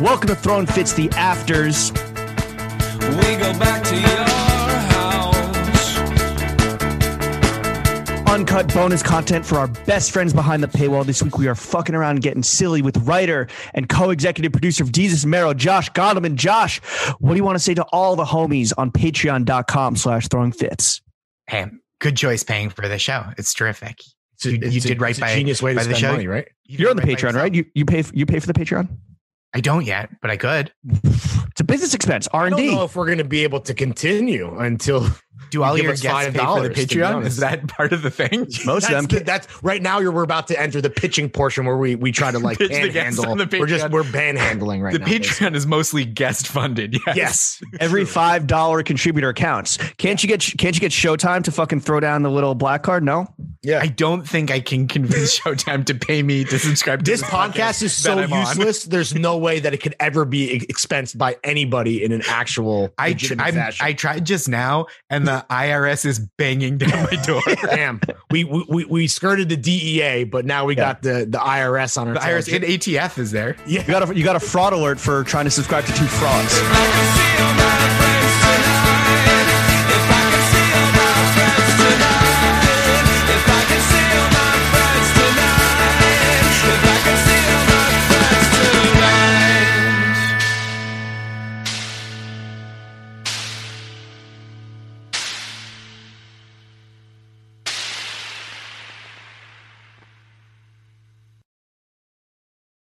Welcome to Throwing Fits the Afters. We go back to your Uncut bonus content for our best friends behind the paywall. This week we are fucking around getting silly with writer and co-executive producer of Desus & Mero, Josh Gondelman. Josh, what do you want to say to all the homies on patreon.com slash throwing fits? Hey, good choice paying for the show. It's terrific. It's a, You- you it's a- did right it's a by- genius way to by the spend show. money, right? You You're on the right Patreon, right? You you pay you pay for the Patreon? I don't yet, but I could. It's a business expense, R I and don't know D. if we're going to be able to continue until Do all give your us guests pay for the $5, Patreon? Is that part of the thing? Most of them. that's, the- that's right now. You're we're about to enter the pitching portion where we we try to like Pitch the guests panhandle. the We're just Patreon. we're panhandling right the now. Patreon is mostly guest funded. Yes. Yes. Every five dollar contributor counts. Can't you get can't you get Showtime to fucking throw down the little black card? No. Yeah. I don't think I can convince Showtime to pay me to subscribe to this this, podcast is that so I'm on. useless. There's no way that it could ever be expensed by anybody in an actual I, legitimate I'm. I tried just now, and the IRS is banging down my door. Damn, we, we we we skirted the DEA, but now we got the the IRS on our The tails. IRS and ATF is there. Yeah, You got a you got a fraud alert for trying to subscribe to two frauds.